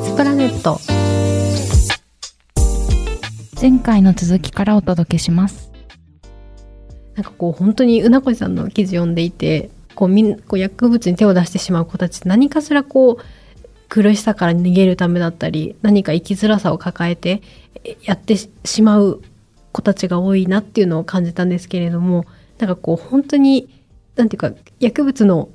イズプラネット。前回の続きからお届けします。なんかこう本当にうなこさんの記事読んでいてこうみんこう薬物に手を出してしまう子たち何かしらこう苦しさから逃げるためだったり何か生きづらさを抱えてやってしまう子たちが多いなっていうのを感じたんですけれどもなんかこう本当になんていうか薬物の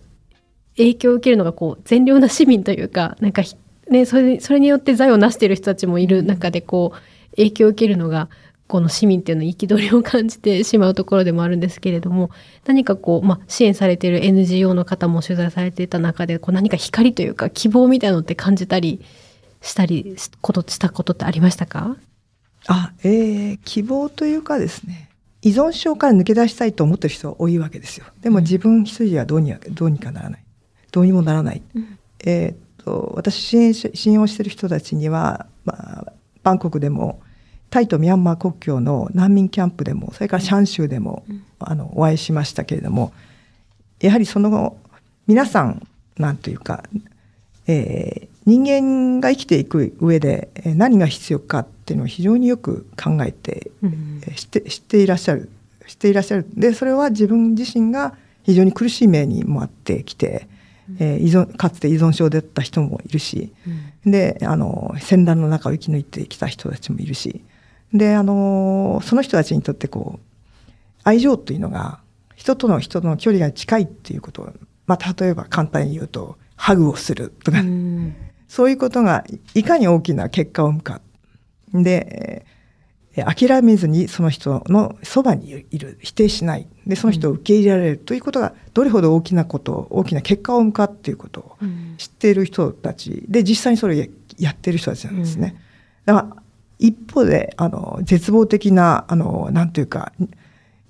影響を受けるのがこう善良な市民というかなんかねそれそれによって財を成している人たちもいる中でこう影響を受けるのがこの市民っていうの憤りを感じてしまうところでもあるんですけれども何かこう、まあ、支援されている NGO の方も取材されていた中でこう何か光というか希望みたいなのって感じたりしたりことしたことってありましたか？あ、えー、希望というかですね依存症から抜け出したいと思ってる人は多いわけですよ。でも自分一人はどうにどうにかならない。どうにもならない、うん、えー、っと私支援信用してる人たちには、まあ、バンコクでもタイとミャンマー国境の難民キャンプでもそれからシャン州でも、うん、あのお会いしましたけれどもやはりその後皆さんなんというか、えー、人間が生きていく上で何が必要かっていうのを非常によく考えて、うん、知って知っていらっしゃる知っていらっしゃる。でそれは自分自身が非常に苦しい目にもあってきて、えー、依存かつて依存症だった人もいるし、うん、であの戦乱の中を生き抜いてきた人たちもいるしであのその人たちにとってこう愛情というのが人との人との距離が近いっていうことを、まあ、例えば簡単に言うとハグをするとか、うん、そういうことがいかに大きな結果を生むか。で、諦めずにその人のそばにいる否定しない。でその人を受け入れられるということがどれほど大きなこと大きな結果を生むかっていうことを知っている人たち。で実際にそれをやってる人たちなんですね。だから一方であの絶望的なあのなんというか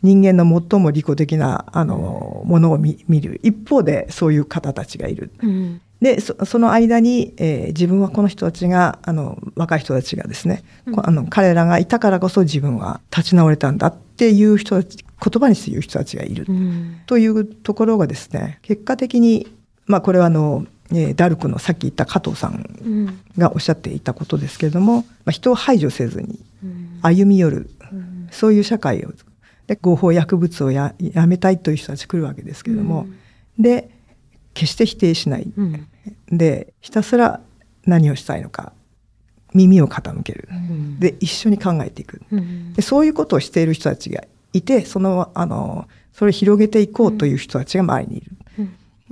人間の最も利己的なあのものを見る。一方でそういう方たちがいる。うん、でその間に、えー、自分はこの人たちがあの若い人たちがですね、うん、あの彼らがいたからこそ自分は立ち直れたんだっていう人たち言葉にして言う人たちがいる、うん、というところがですね結果的に、まあ、これはあの、えー、ダルクのさっき言った加藤さんがおっしゃっていたことですけれども、まあ、人を排除せずに歩み寄る、そういう社会をで合法薬物をややめたいという人たち来るわけですけれども、で決して否定しない、うん、でひたすら何をしたいのか耳を傾ける、うん、で一緒に考えていく、うん、でそういうことをしている人たちがいてそのあのそれを広げていこうという人たちが周りにいる。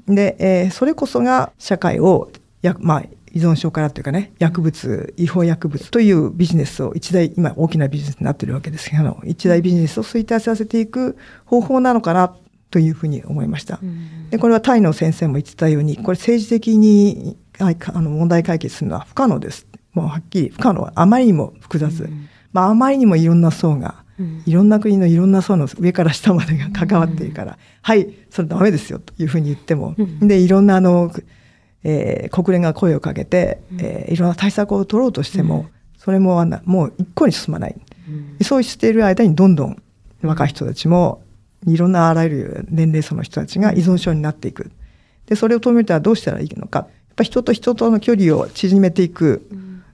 で、えー、それこそが社会をや、まあ、依存症からというかね薬物違法薬物というビジネスを一大今大きなビジネスになってるわけですけど一大ビジネスを衰退させていく方法なのかなというふうに思いました。でこれはタイの先生も言ってたようにこれ政治的にあの問題解決するのは不可能です。もうはっきり不可能あまりにも複雑、まあ、あまりにもいろんな層が、いろんな国のいろんな層の上から下までが関わっているから、はいそれダメですよというふうに言っても、でいろんなあの、えー、国連が声をかけて、えー、いろんな対策を取ろうとしても、それももう一向に進まない、そうしている間にどんどん若い人たちもいろんなあらゆる年齢層の人たちが依存症になっていく。でそれを止めたらどうしたらいいのか。やっぱ人と人との距離を縮めていく、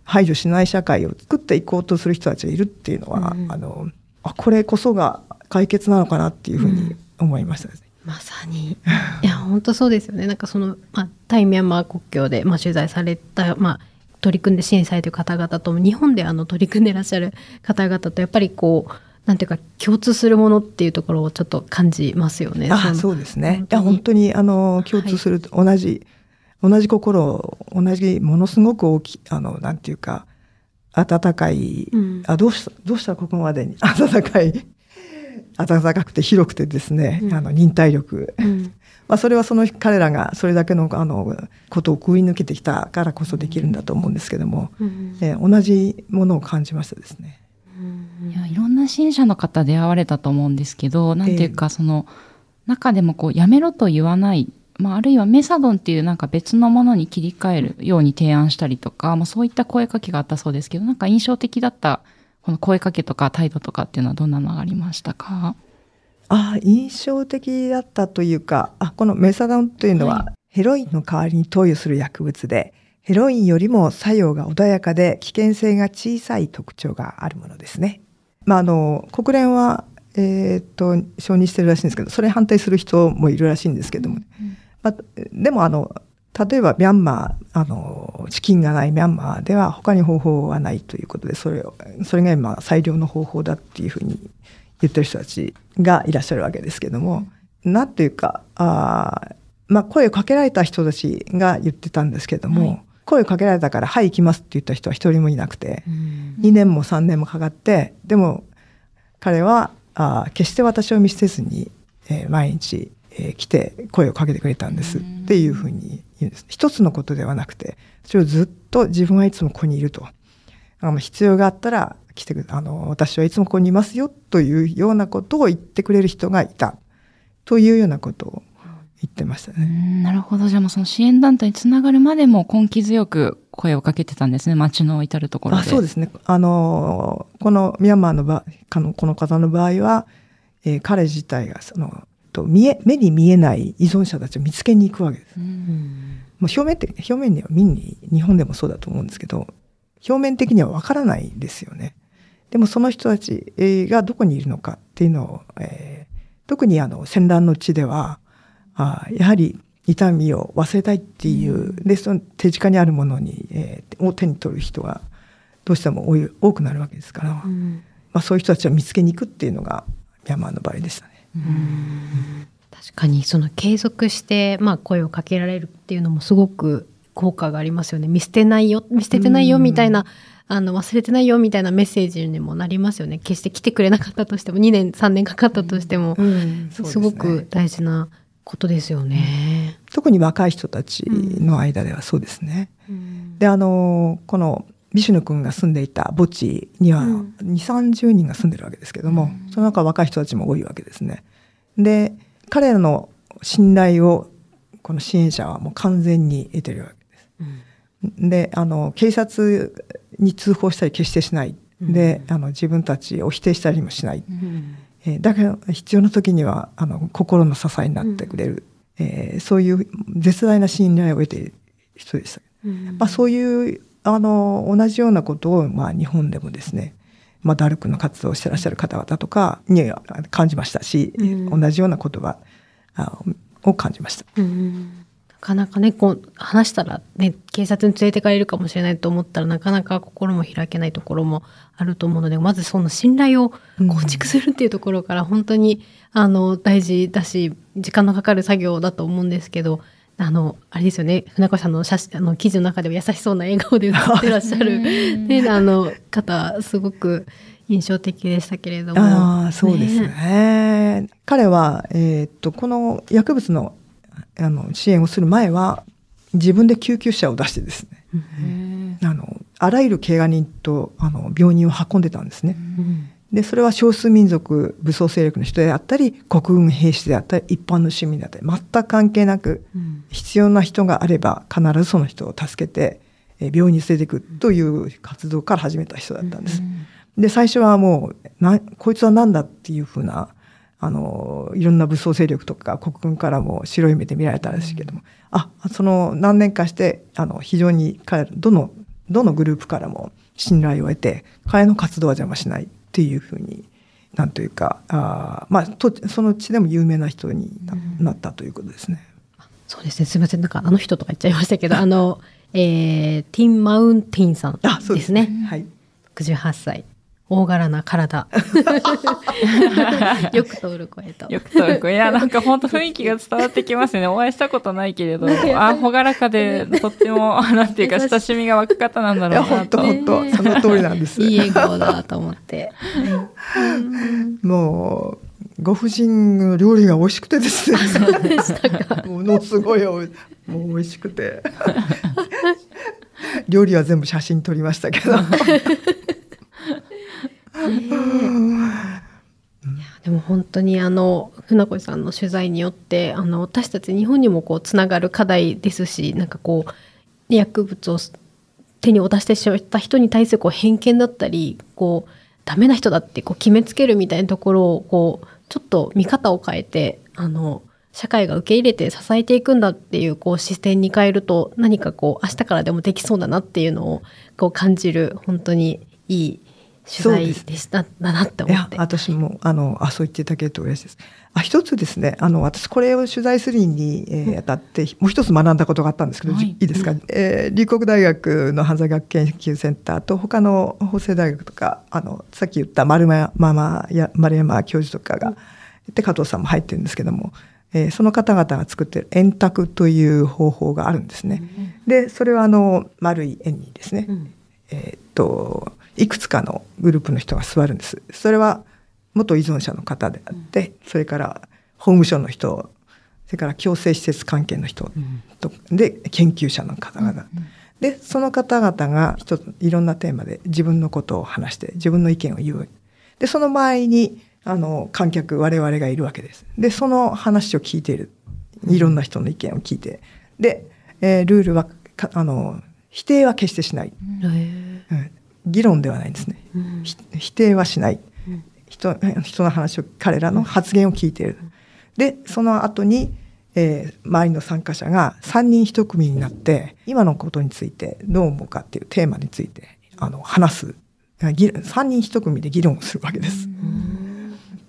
排除しない社会を作っていこうとする人たちがいるっていうのは、うん、あのあこれこそが解決なのかなっていうふうに思いました、ねうん、まさに。いや本当そうですよね。なんかその、まあ、タイミャンマー国境で、まあ、取材された、まあ、取り組んで支援されている方々とも日本であの取り組んでいらっしゃる方々とやっぱりこうなんていうか共通するものっていうところをちょっと感じますよね。あそうですね。いや本当にあの共通する、はい、同じ同じ心同じものすごく大きいあのなんていうか温かい、うん、あどうしたどうしたここまでに 温かい暖かくて広くてですね、うん、あの忍耐力、うん、まあそれはその彼らがそれだけのあのことをくぐり抜けてきたからこそできるんだと思うんですけども、うん、え同じものを感じましたですね。いやいろんな支援者の方出会われたと思うんですけど、なんていうか、その、中でもこう、やめろと言わない、まあ、あるいはメサドンっていうなんか別のものに切り替えるように提案したりとか、まあ、そういった声かけがあったそうですけど、なんか印象的だったこの声かけとか態度とかっていうのはどんなのがありましたか？あ印象的だったというか、あこのメサドンというのは、ヘロインの代わりに投与する薬物で、ヘロインよりも作用が穏やかで危険性が小さい特徴があるものですね。まあ、あの国連は、えー、っと承認してるらしいんですけどそれ反対する人もいるらしいんですけども、うん、まあ、でもあの例えばミャンマーあの資金がないミャンマーでは他に方法はないということでそれをそれが今最良の方法だっていうふうに言ってる人たちがいらっしゃるわけですけども、うん、なんていうかあ、まあ、声をかけられた人たちが言ってたんですけども、はい、声をかけられたから「はい行きます」って言った人は一人もいなくて、うん、2年も3年もかかってでも彼はあ決して私を見捨てずに、えー、毎日えー、来て声をかけてくれたんですっていうふうに言うんです。一つのことではなくて、それをずっと自分はいつもここにいると。あの必要があったら来てくあの、私はいつもここにいますよというようなことを言ってくれる人がいたというようなことを言ってましたね。なるほど。じゃあもうその支援団体につながるまでも根気強く声をかけてたんですね。街の至るところで。あそうですね。あの、このミャンマーの場この方の場合は、えー、彼自体がそのと見え目に見えない依存者たちを見つけに行くわけです。うん、もう表面的表面には見に日本でもそうだと思うんですけど表面的にはわからないですよね。でもその人たちがどこにいるのかっていうのを、えー、特にあの戦乱の地ではあやはり痛みを忘れたいっていう、うん、でその手近にあるものに、えー、を手に取る人がどうしても多くなるわけですから、うん、まあ、そういう人たちを見つけに行くっていうのがミャンマーの場合でしたね。確かにその継続して、まあ、声をかけられるっていうのもすごく効果がありますよね。見捨てないよ見捨ててないよみたいな、あの忘れてないよみたいなメッセージにもなりますよね。決して来てくれなかったとしても2年3年かかったとしても、すごく大事なことですよね。特に若い人たちの間ではそうですね。であのこのビシュヌ君が住んでいた墓地には2 3 0人が住んでるわけですけども、うん、その中若い人たちも多いわけですね。で彼らの信頼をこの支援者はもう完全に得てるわけです。うん、であの警察に通報したり決してしない。であの自分たちを否定したりもしない。うん、えー、だけど必要な時にはあの心の支えになってくれる、うん、えー、そういう絶大な信頼を得ている人でした。まあ、そういうあの同じようなことを、まあ、日本でもですね、まあ、ダルクの活動をしてらっしゃる方々とかに感じましたし、うん、同じような言葉を感じました。うんなかなかねこう話したら、ね、警察に連れてかれるかもしれないと思ったらなかなか心も開けないところもあると思うのでまずその信頼を構築するっていうところから本当に、あの大事だし時間のかかる作業だと思うんですけどあの、あれですよね、船越さんの写真、あの、記事の中でも優しそうな笑顔で写ってらっしゃる、ね、あの、方、すごく印象的でしたけれども。ああ、そうですね。ね彼は、えー、っと、この薬物の、あの、支援をする前は、自分で救急車を出してですね、あの、あらゆる怪我人と、あの、病人を運んでたんですね。うんでそれは少数民族武装勢力の人であったり国軍兵士であったり一般の市民であったり全く関係なく、うん、必要な人があれば必ずその人を助けて、え病院に連れていくという活動から始めた人だったんです。うん、で最初はもうなこいつは何だっていうふうなあのいろんな武装勢力とか国軍からも白い目で見られたらしいけども、うん、あその何年かしてあの非常に彼どのどのグループからも信頼を得て彼の活動は邪魔しないっていうふうになんというかあまあとその地でも有名な人になったということですね。うん、そうですね。すみません。なんかあの人とか言っちゃいましたけど あの、えー、ティン・マウンティンさんですね。すね。はい、68歳大柄な体。よく通る声と。よく通る声。いや、なんか本当雰囲気が伝わってきますね。お会いしたことないけれど、あ、ほがらかで、とっても、なんていうか、親しみが湧く方なんだろうなと。本当本当その通りなんです。いい笑顔だと思って。もう、ご婦人の料理が美味しくてですね。そうでしたか。ものすごいもう美味しくて。料理は全部写真撮りましたけど。でも本当にあの船越さんの取材によってあの私たち日本にもこうつながる課題ですしなんかこう薬物を手に渡してしまった人に対するこう偏見だったりこうダメな人だってこう決めつけるみたいなところをこうちょっと見方を変えてあの社会が受け入れて支えていくんだっていうこう視点に変えると何かこう明日からでもできそうだなっていうのをこう感じる本当にいい取材でしただなって思って。私もあのあそう言っていただけると嬉しいです。あ一つですねあの私これを取材するに、えー、あたって、もう一つ学んだことがあったんですけど、はい、いいですか、うん、えー、立国大学の犯罪学研究センターと他の法政大学とかあのさっき言った丸山マや丸山教授とかが、で加藤さんも入ってるんですけども。えー、その方々が作ってる円卓という方法があるんですね。うん、でそれはあの丸い円にですね、うん、えっといくつかのグループの人が座るんです。それは元依存者の方であって、それから法務省の人、それから強制施設関係の人と、で研究者の方々。でその方々が一ついろんなテーマで自分のことを話して自分の意見を言う。でその前にあの観客我々がいるわけです。でその話を聞いている。いろんな人の意見を聞いて。で、えー、ルールはあの否定は決してしない、うん、議論ではないんですね、うん、否定はしない、うん、人 人の話を彼らの発言を聞いている、でその後に、えー、周りの参加者が3人1組になって今のことについてどう思うかっていうテーマについてあの話す。3人1組で議論をするわけです。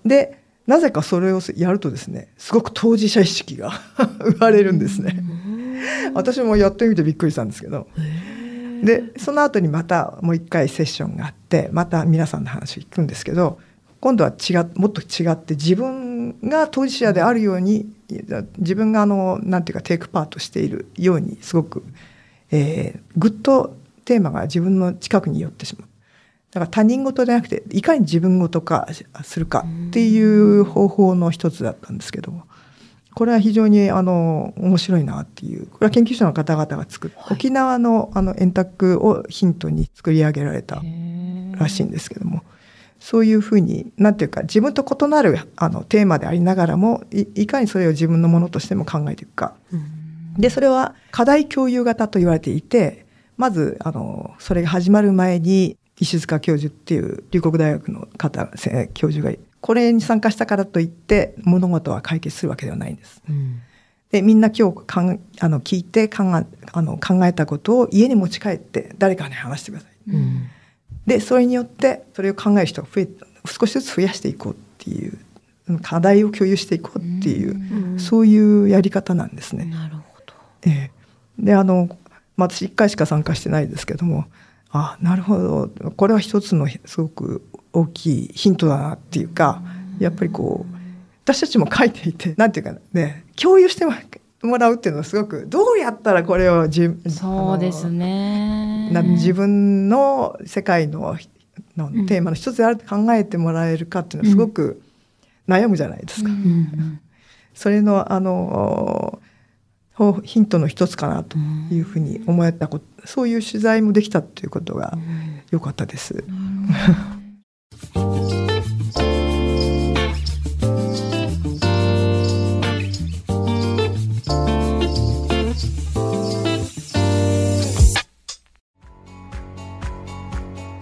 でなぜかそれをやるとですねすごく当事者意識が 生まれるんですね。私もやってみてびっくりしたんですけど。でその後にまたもう一回セッションがあってまた皆さんの話を聞くんですけど今度は違もっと違って自分が当事者であるように自分があのなんていうかテイクパートしているようにすごく、えー、ぐっとテーマが自分の近くに寄ってしまう。だから他人事じゃなくていかに自分事化するかっていう方法の一つだったんですけどもこれは非常にあの面白いなっていうこれは研究者の方々が作る、はい、沖縄のあの円卓をヒントに作り上げられたらしいんですけどもそういうふうに何ていうか自分と異なるあのテーマでありながらもいかにそれを自分のものとしても考えていくか。でそれは課題共有型と言われていてまずあのそれが始まる前に石塚教授っていう龍谷大学の方教授がこれに参加したからといって物事は解決するわけではないんです。うん、でみんな今日かんあの聞いて考えあの考えたことを家に持ち帰って誰かに話してください。うん、でそれによってそれを考える人が増え少しずつ増やしていこうっていう課題を共有していこうっていう、うん、そういうやり方なんですね。なるほど。えー、であの、まあ、私1回しか参加してないですけどもあなるほどこれは一つのすごく大きいヒントだなっていうかやっぱりこう私たちも書いていてなんていうかね共有してもらうっていうのはすごくどうやったらこれをじそうですね自分の世界ののテーマの一つであると考えてもらえるかっていうのはすごく悩むじゃないですか。うんうん、それのあのヒントの一つかなというふうに思えたこと、そういう取材もできたということが良かったです。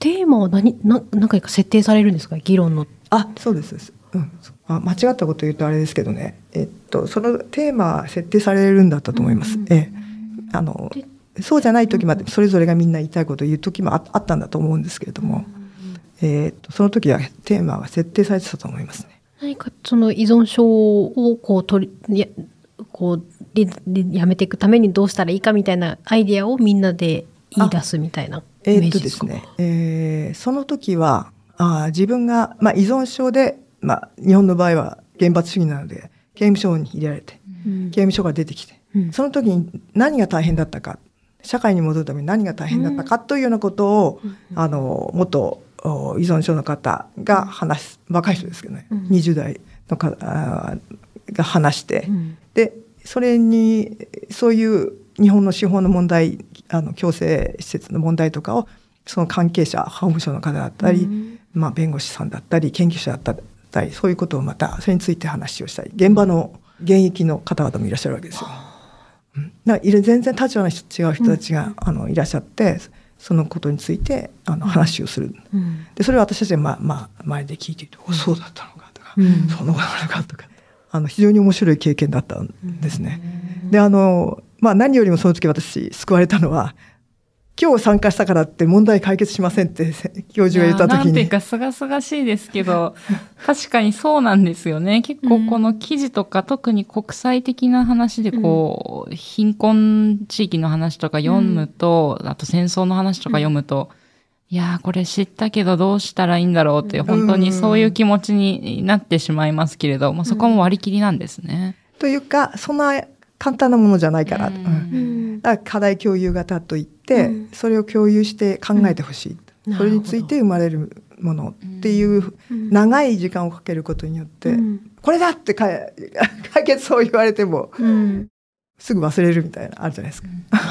テーマは何な何回か設定されるんですか？議論の。あそうですうん、あ間違ったこと言うとあれですけどね、えっと、そのテーマ設定されるんだったと思います。うん、えあのそうじゃない時までそれぞれがみんな言いたいことを言う時もあったんだと思うんですけれども、うん、えっとその時はテーマが設定されてたと思いますね。何かその依存症をこう取りやこうやめていくためにどうしたらいいかみたいなアイディアをみんなで言い出すみたいなえー、っとですね、えー、その時はあ自分が、まあ、依存症で、まあ、日本の場合は厳罰主義なので刑務所に入れられて、うん、刑務所が出てきて、うん、その時に何が大変だったか社会に戻るために何が大変だったかというようなことを、うん、あの元依存症の方が話す若い人ですけどね、うん、20代の方が話して、でそれにそういう日本の司法の問題あの強制施設の問題とかをその関係者法務省の方だったり、うん。まあ、弁護士さんだったり研究者だったりそういうことをまたそれについて話をしたり現場の現役の方々もいらっしゃるわけですよ。うん。だから全然立場の人違う人たちが、あのいらっしゃってそのことについてあの話をする。うん。でそれを私たちが、まあまあ、前で聞いていて「おそうだったのか」とか「うん。そんなことか」とかあの非常に面白い経験だったんですね。であの、まあ、何よりもその時私救われたのは今日参加したからって問題解決しませんって 教授が言ったいやなん時にていうか、すがすがしいですけど、確かにそうなんですよね。結構この記事とか、特に国際的な話でこう、貧困地域の話とか読むと、あと戦争の話とか読むと、いやーこれ知ったけどどうしたらいいんだろうって、本当にそういう気持ちになってしまいますけれど、まあ、そこも割り切りなんですね。というかそんな簡単なものじゃないから、うん。だから課題共有型といって、うん。それを共有して考えてほしい、うん。それについて生まれるものっていううん。長い時間をかけることによって、うん。これだってか 解決そう言われてもうん。すぐ忘れるみたいなのあるじゃないですか。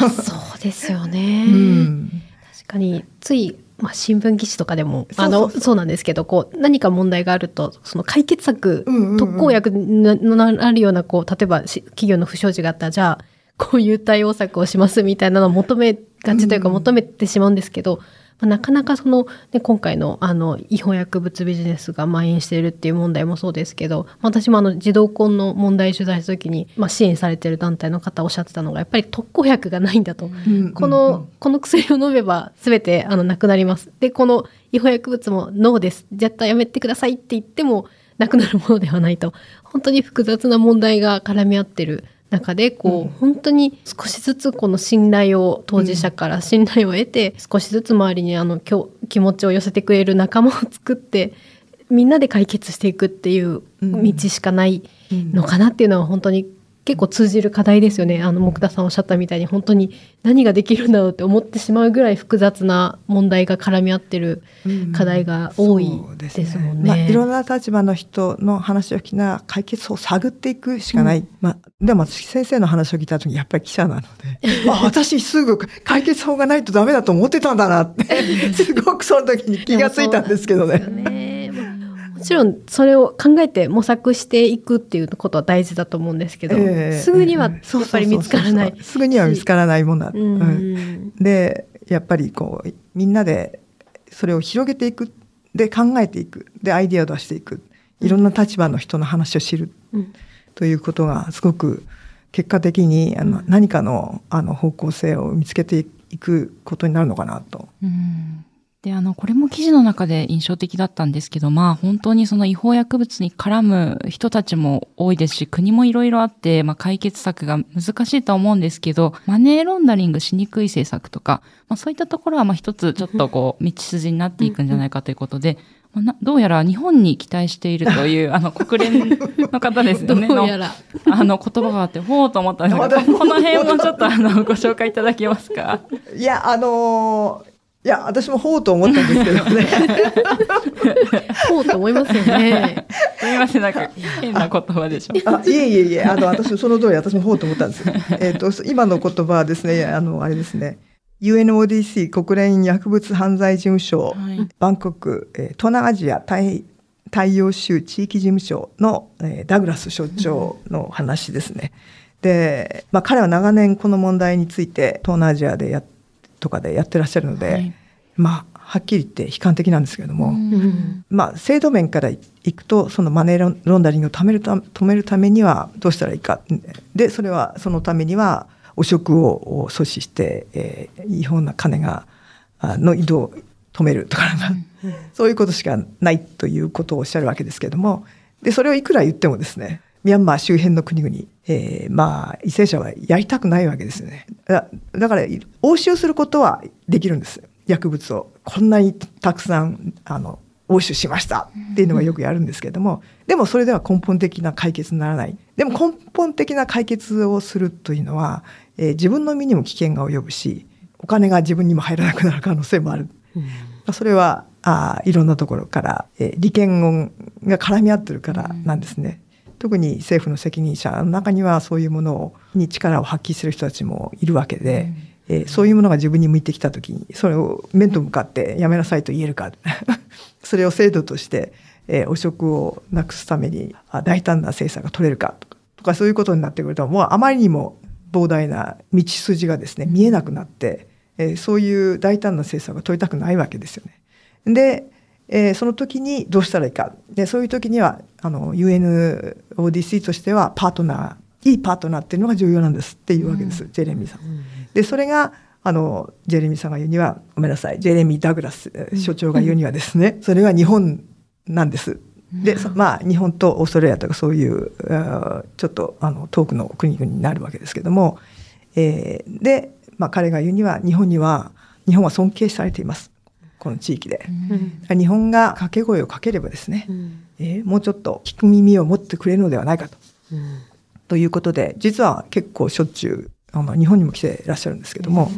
そうですよね。うん。確かについ、まあ、新聞記事とかでもあのそうなんですけどこう何か問題があるとその解決策、うんうんうん。特効薬にななるようなこう例えばし企業の不祥事があったらじゃあこういう対応策をしますみたいなのを求めがちというかうん。求めてしまうんですけど、まあ、なかなかその、ね、今回のあの違法薬物ビジネスが蔓延しているっていう問題もそうですけど私もあの児童婚の問題取材した時に、まあ、支援されている団体の方おっしゃってたのがやっぱり特効薬がないんだと。うんこの、この薬を飲めば全てあのなくなります。で、この違法薬物もノーです。絶対やめてくださいって言ってもなくなるものではないと。本当に複雑な問題が絡み合ってる中で、こう、うん。本当に少しずつこの信頼を、当事者から信頼を得て、少しずつ周りにあのきょ気持ちを寄せてくれる仲間を作って、みんなで解決していくっていう道しかないのかなっていうのは本当に結構通じる課題ですよね。あの、木田さんおっしゃったみたいに本当に何ができるんだろうって思ってしまうぐらい複雑な問題が絡み合ってる課題が多いですもんね。まあ、いろんな立場の人の話を聞きながら解決を探っていくしかない。まあ、でも私先生の話を聞いた時やっぱり記者なので、あ私すぐ解決法がないとダメだと思ってたんだなって、すごくその時に気がついたんですけどね。もちろんそれを考えて模索していくっていうことは大事だと思うんですけど、ええすぐにはやっぱり見つからない。すぐには見つからないものだ。うん。うん。でやっぱりこうみんなでそれを広げていく。で考えていく。でアイディアを出していく。いろんな立場の人の話を知る。うん。ということがすごく結果的にあの、何かのあの方向性を見つけていくことになるのかなと。うんで、あの、これも記事の中で印象的だったんですけど、まあ本当にその違法薬物に絡む人たちも多いですし、国もいろいろあって、まあ解決策が難しいとは思うんですけど、マネーロンダリングしにくい政策とか、まあそういったところはまあ一つちょっとこう、道筋になっていくんじゃないかということで、まあなどうやら日本に期待しているという、あの、国連の方ですどよね。うやら。のあの言葉があって、ほうと思ったんですけど、この辺もちょっとあの、ご紹介いただけますか？いやあのーいや私もほうと思ったんですけどね。そうと思いますよね。すみません、なんか変な言葉でしょ。あいえいえいえあの私もその通り私もほうと思ったんです。えっと今の言葉はですねあのあれですね UNODC 国連薬物犯罪事務所、はいバンコク、えー東南アジア太太陽州地域事務所の、えーダグラス所長の話ですね。で、まあ、彼は長年この問題について東南アジアでやとかでやってらっしゃるので、はい。まあはっきり言って悲観的なんですけれども、うん。まあ、制度面からいくとそのマネーロンダリングを止めるた止めるためにはどうしたらいいか。でそれはそのためには汚職を阻止して、えー違法な金があの移動を止めるとか、そういうことしかないということをおっしゃるわけですけれどもでそれをいくら言ってもですねミャンマー周辺の国々、えーまあ為政者はやりたくないわけですよねだだから押収することはできるんです薬物をこんなにたくさんあの押収しましたっていうのがよくやるんですけれどもでもそれでは根本的な解決にならない。でも根本的な解決をするというのは、えー自分の身にも危険が及ぶしお金が自分にも入らなくなる可能性もある。それはあーいろんなところから、えー利権が絡み合ってるからなんですね。特に政府の責任者の中にはそういうものに力を発揮する人たちもいるわけで、うん、えー、そういうものが自分に向いてきた時にそれを面と向かってやめなさいと言えるかそれを制度として、えー、汚職をなくすために大胆な政策が取れるかとかそういうことになってくるともうあまりにも膨大な道筋がですね見えなくなって、えー、そういう大胆な政策が取りたくないわけですよね。でえー、その時にどうしたらいいかでそういう時にはあの UNODC としてはパートナーいいパートナーっていうのが重要なんですっていうわけです、うん、ジェレミーさん。でそれがあのジェレミーさんが言うにはごめんなさいジェレミー・ダグラス所長が言うにはですね、うん、それは日本なんです。でまあ日本とオーストラリアとかそういうちょっとあの遠くの国々になるわけですけども、えー、で、まあ、彼が言うには日本には日本は尊敬されています。この地域で、うん、日本が掛け声をかければですね、うん、えー、もうちょっと聞く耳を持ってくれるのではないかと。うん、ということで実は結構しょっちゅうあの日本にも来ていらっしゃるんですけども、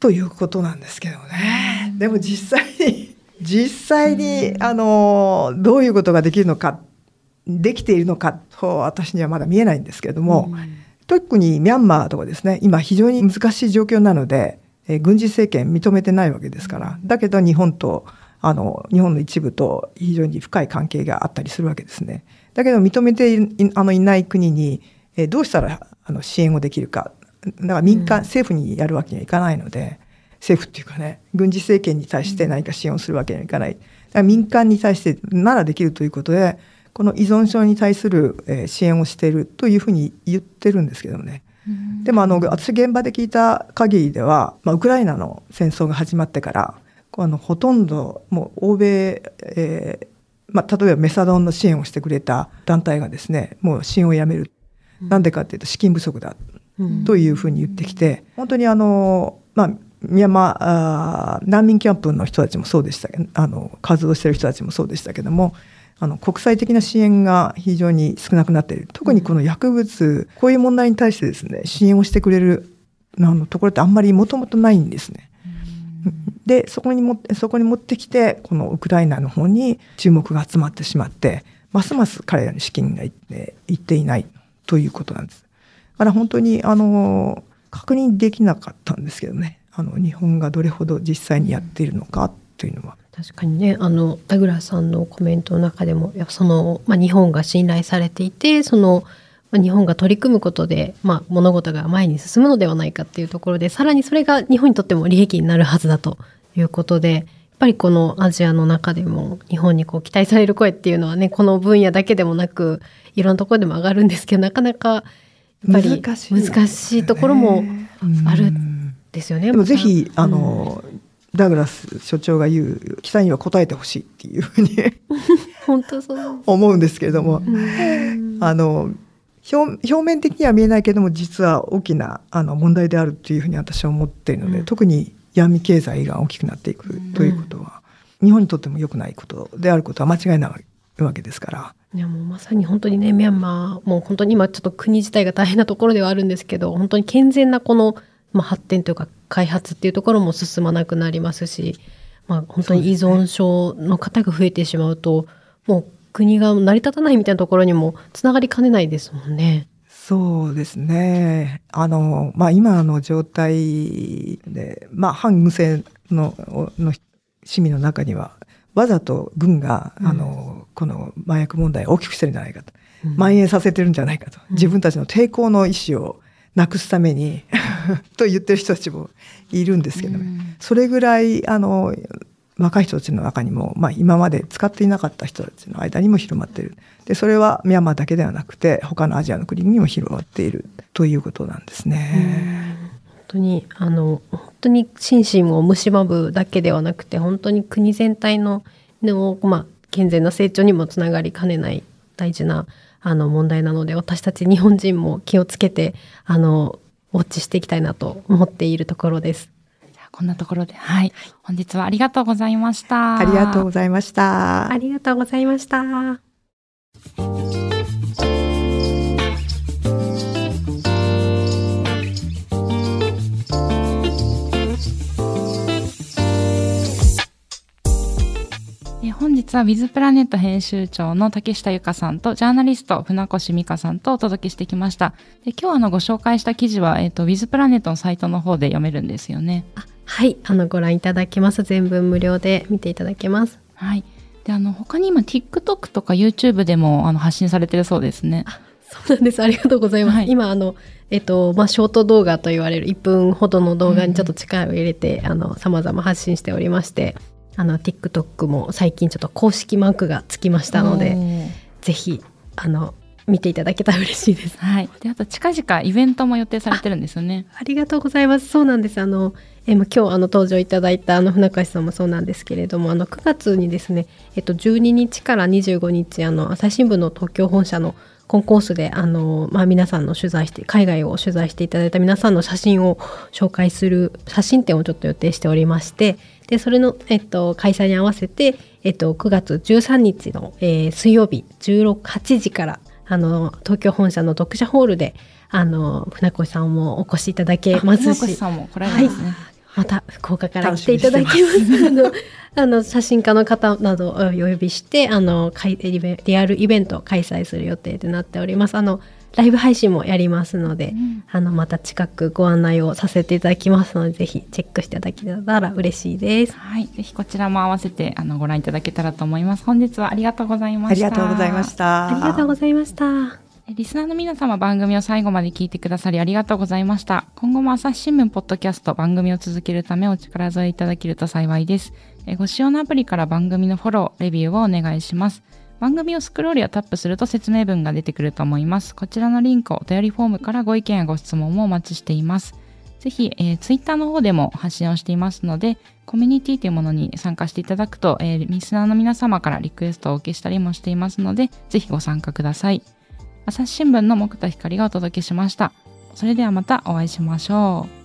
ということなんですけどね。でも実際に実際に、あのどういうことができるのかできているのかと私にはまだ見えないんですけれども、特にミャンマーとかですね今非常に難しい状況なのでえー、軍事政権認めてないわけですから、だけど日本と、あの、日本の一部と非常に深い関係があったりするわけですね。だけど認めていあのいない国に、えー、どうしたらあの支援をできるか。だから民間、うん、政府にやるわけにはいかないので、政府っていうかね、軍事政権に対して何か支援をするわけにはいかない。だから民間に対してならできるということで、この依存症に対する、えー、支援をしているというふうに言ってるんですけどね。でもあの私現場で聞いた限りでは、まあ、ウクライナの戦争が始まってからあのほとんどもう欧米、えーまあ、例えばメサドンの支援をしてくれた団体がですねもう支援をやめる、うん、なんでかっていうと資金不足だというふうに言ってきて、本当にあの、まあ、ミャンマー難民キャンプの人たちもそうでしたけどあの活動してる人たちもそうでしたけどもあの国際的な支援が非常に少なくなっている特にこの薬物こういう問題に対してですね支援をしてくれるあのところってあんまりもともとないんですね。でそこにもそこに持ってきてこのウクライナの方に注目が集まってしまってますます彼らに資金がいっていっていないということなんです。だから本当にあの確認できなかったんですけどねあの日本がどれほど実際にやっているのかというのは。確かにねあの田倉さんのコメントの中でもやっぱその、まあ、日本が信頼されていてその、まあ、日本が取り組むことで、まあ、物事が前に進むのではないかっていうところでさらにそれが日本にとっても利益になるはずだということでやっぱりこのアジアの中でも日本にこう期待される声っていうのはねこの分野だけでもなくいろんなところでも上がるんですけどなかなかやっぱり難しいところもあるんですよね。でもぜひあの、うんダグラス所長が言う期待には応えてほしいっていうふうに 本当そう思うんですけれども、あの表表面的には見えないけども実は大きなあの問題であるというふうに私は思っているので、うん、特に闇経済が大きくなっていくということは、うん、日本にとっても良くないことであることは間違いないわけですから。いやもうまさに本当にねミャンマーもう本当に今ちょっと国自体が大変なところではあるんですけど本当に健全なこのまあ、発展というか開発っていうところも進まなくなりますし、まあ、本当に依存症の方が増えてしまうと、もう国が成り立たないみたいなところにもつながりかねないですもんね。そうですね。あの、まあ、今の状態で、まあ、反無線のの市民の中には、わざと軍が、うん、あの、この麻薬問題を大きくしてるんじゃないかと。うん、蔓延させてるんじゃないかと。自分たちの抵抗の意思をなくすために と言ってる人たちもいるんですけど、ね、それぐらいあの若い人たちの中にも、まあ、今まで使っていなかった人たちの間にも広まっている。でそれはミャンマーだけではなくて他のアジアの国にも広まっている。ということなんですね。本当にあの本当に心身を蝕むだけではなくて本当に国全体のの、まあ、健全な成長にもつながりかねない大事なあの問題なので私たち日本人も気をつけてあのウォッチしていきたいなと思っているところです。こんなところで、はい。本日はありがとうございました。ありがとうございました。ありがとうございました。本日日はウィズプラネット編集長の竹下由香さんとジャーナリスト船越美香さんとお届けしてきました。で今日あのご紹介した記事は、えっ、と、ウィズプラネットのサイトの方で読めるんですよね。はい、あのご覧いただけます。全文無料で見ていただけます。はい。で、あの、他に今 TikTok とか YouTube でもあの発信されてるそうですね。そうなんです。ありがとうございます。はい今あのえっとまあショート動画と言われる1分ほどの動画にちょっと力を入れて、あの様々発信しておりまして、あの TikTok も最近ちょっと公式マークがつきましたので、ぜひあの見ていただけたら嬉しいです。はい。で、あと近々イベントも予定されてるんですよね。ありがとうございます。そうなんです。あの、えまあ今日あの登場いただいたあの船越さんもそうなんですけれども、あの9月にですね、えっと12日から25日あの朝日新聞の東京本社のコンコースであのまあ皆さんの取材して海外を取材していただいた皆さんの写真を紹介する写真展をちょっと予定しておりまして、でそれのえっと開催に合わせてえっと9月13日の、えー水曜日16 8時からあの東京本社の読者ホールであの船越さんもお越しいただけます船越しさんも来られるんですね。また福岡から来ていただきます。あのあの写真家の方などをお呼びしてあのリアルイベントを開催する予定となっております。あのライブ配信もやりますので、うんあのまた近くご案内をさせていただきますのでぜひチェックしていただけたら嬉しいです。はい。ぜひこちらも合わせてあのご覧いただけたらと思います。本日はありがとうございました。ありがとうございました。ありがとうございました。リスナーの皆様番組を最後まで聞いてくださりありがとうございました。今後も朝日新聞ポッドキャスト番組を続けるためお力添えいただけると幸いです。えご使用のアプリから番組のフォロー、レビューをお願いします。番組をスクロールやタップすると説明文が出てくると思います。こちらのリンクをお便りフォームからご意見やご質問もお待ちしています。ぜひ、えー、ツイッターの方でも発信をしていますので、コミュニティというものに参加していただくと、えーリスナーの皆様からリクエストをお受けしたりもしていますので、ぜひご参加ください。朝日新聞の木田光がお届けしました。それではまたお会いしましょう。